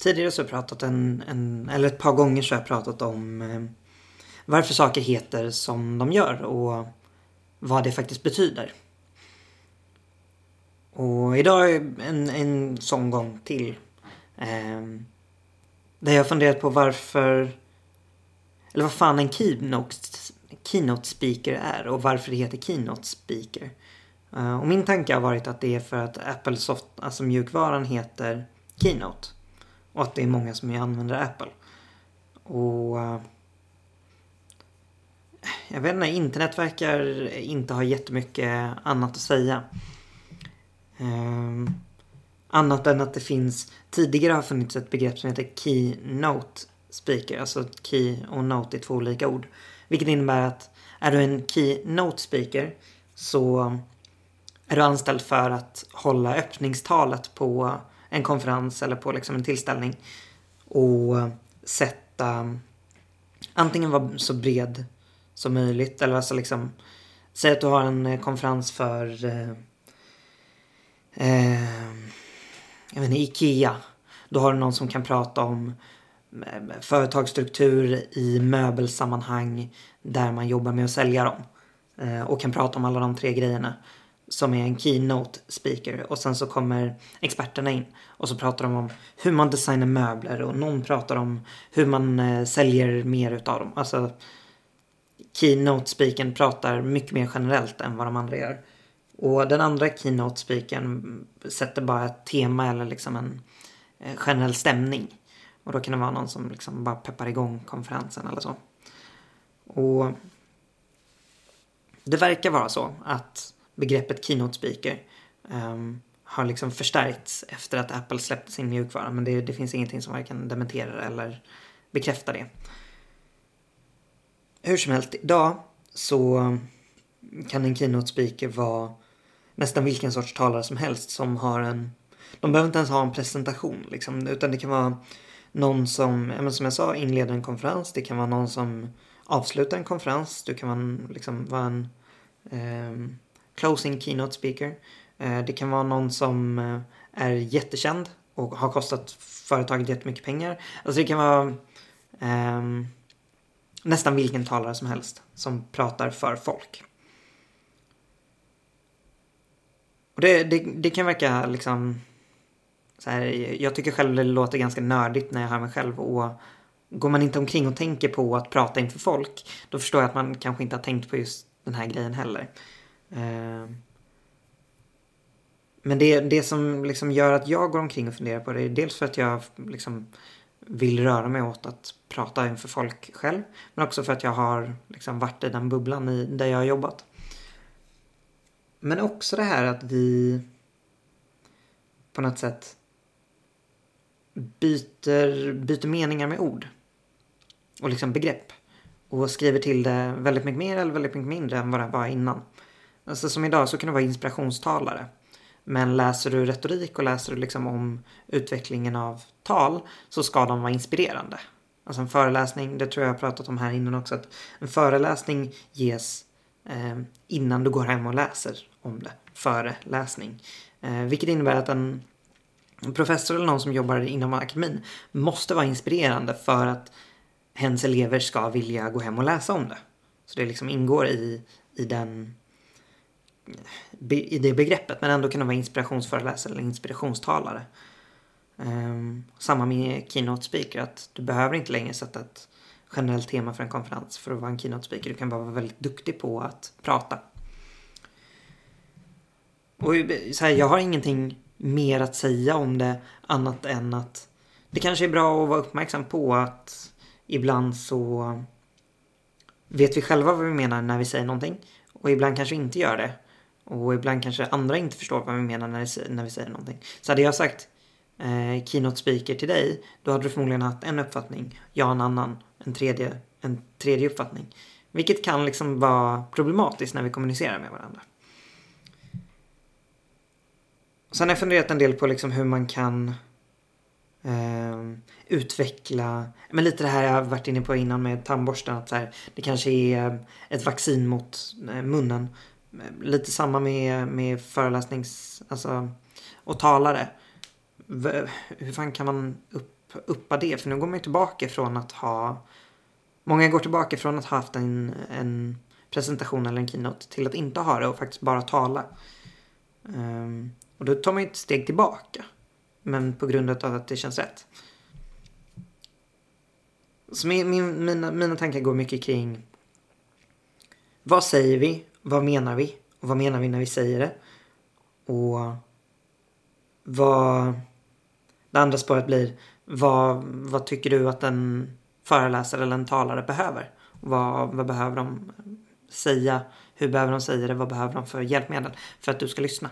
tidigare så har jag pratat en, en, eller ett par gånger så har jag pratat om eh, varför saker heter som de gör och vad det faktiskt betyder. Och idag är en, en sån gång till. Eh, där jag har funderat på varför, eller vad fan en keynote, keynote speaker är och varför det heter keynote speaker. Uh, och min tanke har varit att det är för att Apple soft, alltså mjukvaran heter Keynote. Och att det är många som använder Apple. Och eh, jag vet inte, internet verkar inte ha jättemycket annat att säga. Um, annat än att det finns, tidigare har funnits ett begrepp som heter Keynote Speaker. Alltså Key och Note är två olika ord. Vilket innebär att är du en Keynote Speaker så är du anställd för att hålla öppningstalet på en konferens eller på liksom en tillställning och sätta antingen vara så bred som möjligt eller alltså liksom säg att du har en eh, konferens för eh, eh, jag vet inte, Ikea. Då har du någon som kan prata om eh, företagsstruktur i möbelsammanhang där man jobbar med att sälja dem. Eh, och kan prata om alla de tre grejerna som är en keynote speaker och sen så kommer experterna in och så pratar de om hur man designar möbler och någon pratar om hur man eh, säljer mer utav dem. Alltså keynote speakern pratar mycket mer generellt än vad de andra gör. Och den andra keynote speakern sätter bara ett tema eller liksom en eh, generell stämning. Och då kan det vara någon som liksom bara peppar igång konferensen eller så. Och det verkar vara så att begreppet Keynote Speaker um, har liksom förstärkts efter att Apple släppte sin mjukvara. Men det, det finns ingenting som varken dementerar eller bekräftar det. Hur som helst, idag så kan en Keynote Speaker vara nästan vilken sorts talare som helst som har en... De behöver inte ens ha en presentation liksom, utan det kan vara någon som, som jag sa, inleder en konferens. Det kan vara någon som avslutar en konferens. Du kan vara, liksom, vara en eh, closing keynote speaker. Eh, det kan vara någon som eh, är jättekänd och har kostat företaget jättemycket pengar. Alltså det kan vara um, nästan vilken talare som helst som pratar för folk. Och det, det, det kan verka liksom så här, jag tycker själv det låter ganska nördigt när jag hör mig själv och går man inte omkring och tänker på att prata inför folk då förstår jag att man kanske inte har tänkt på just den här grejen heller. Ehm, men det, det som liksom gör att jag går omkring och funderar på det är dels för att jag liksom vill röra mig åt att prata inför folk själv. Men också för att jag har liksom varit i den bubblan i, där jag har jobbat. Men också det här att vi på något sätt byter, byter meningar med ord. Och liksom begrepp. Och skriver till det väldigt mycket mer eller väldigt mycket mindre än vad det var innan. Alltså som idag så kan du vara inspirationstalare. Men läser du retorik och läser du liksom om utvecklingen av tal så ska de vara inspirerande. Alltså en föreläsning, det tror jag har pratat om här innan också, att en föreläsning ges eh, innan du går hem och läser om det. Föreläsning. Eh, vilket innebär att en, professor eller någon som jobbar inom akademin måste vara inspirerande för att hens elever ska vilja gå hem och läsa om det. Så det liksom ingår i, i den i det begreppet men ändå kunna vara inspirationsföreläsare eller inspirationstalare. Um, samma med keynote speaker att du behöver inte längre sätta ett generellt tema för en konferens för att vara en keynote speaker. Du kan bara vara väldigt duktig på att prata. Och så här, jag har ingenting mer att säga om det annat än att det kanske är bra att vara uppmärksam på att ibland så vet vi själva vad vi menar när vi säger någonting och ibland kanske vi inte gör det. Och ibland kanske andra inte förstår vad vi menar när, när vi säger någonting. Så hade jag sagt eh, keynote speaker till dig, då hade du förmodligen haft en uppfattning, jag en annan, en tredje, en tredje uppfattning. Vilket kan liksom vara problematiskt när vi kommunicerar med varandra. Sen har jag funderat en del på liksom hur man kan eh, utveckla, men lite det här jag varit inne på innan med tandborsten, att så här, det kanske är ett vaccin mot eh, munnen lite samma med, med föreläsnings, alltså, och talare. Hur fan kan man upp, uppa det. För nu går man ju tillbaka från att ha... Många går tillbaka från att ha haft en, en presentation eller en keynote till att inte ha det och faktiskt bara tala. Um, och då tar man ju ett steg tillbaka. Men på grund av att det känns rätt. Så min, min, mina, mina tankar går mycket kring vad säger vi? Vad menar vi? Och vad menar vi när vi säger det? Och vad... Det andra spåret blir vad, vad tycker du att en föreläsare eller en talare behöver? Vad, vad behöver de säga? Hur behöver de säga det? Vad behöver de för hjälpmedel för att du ska lyssna?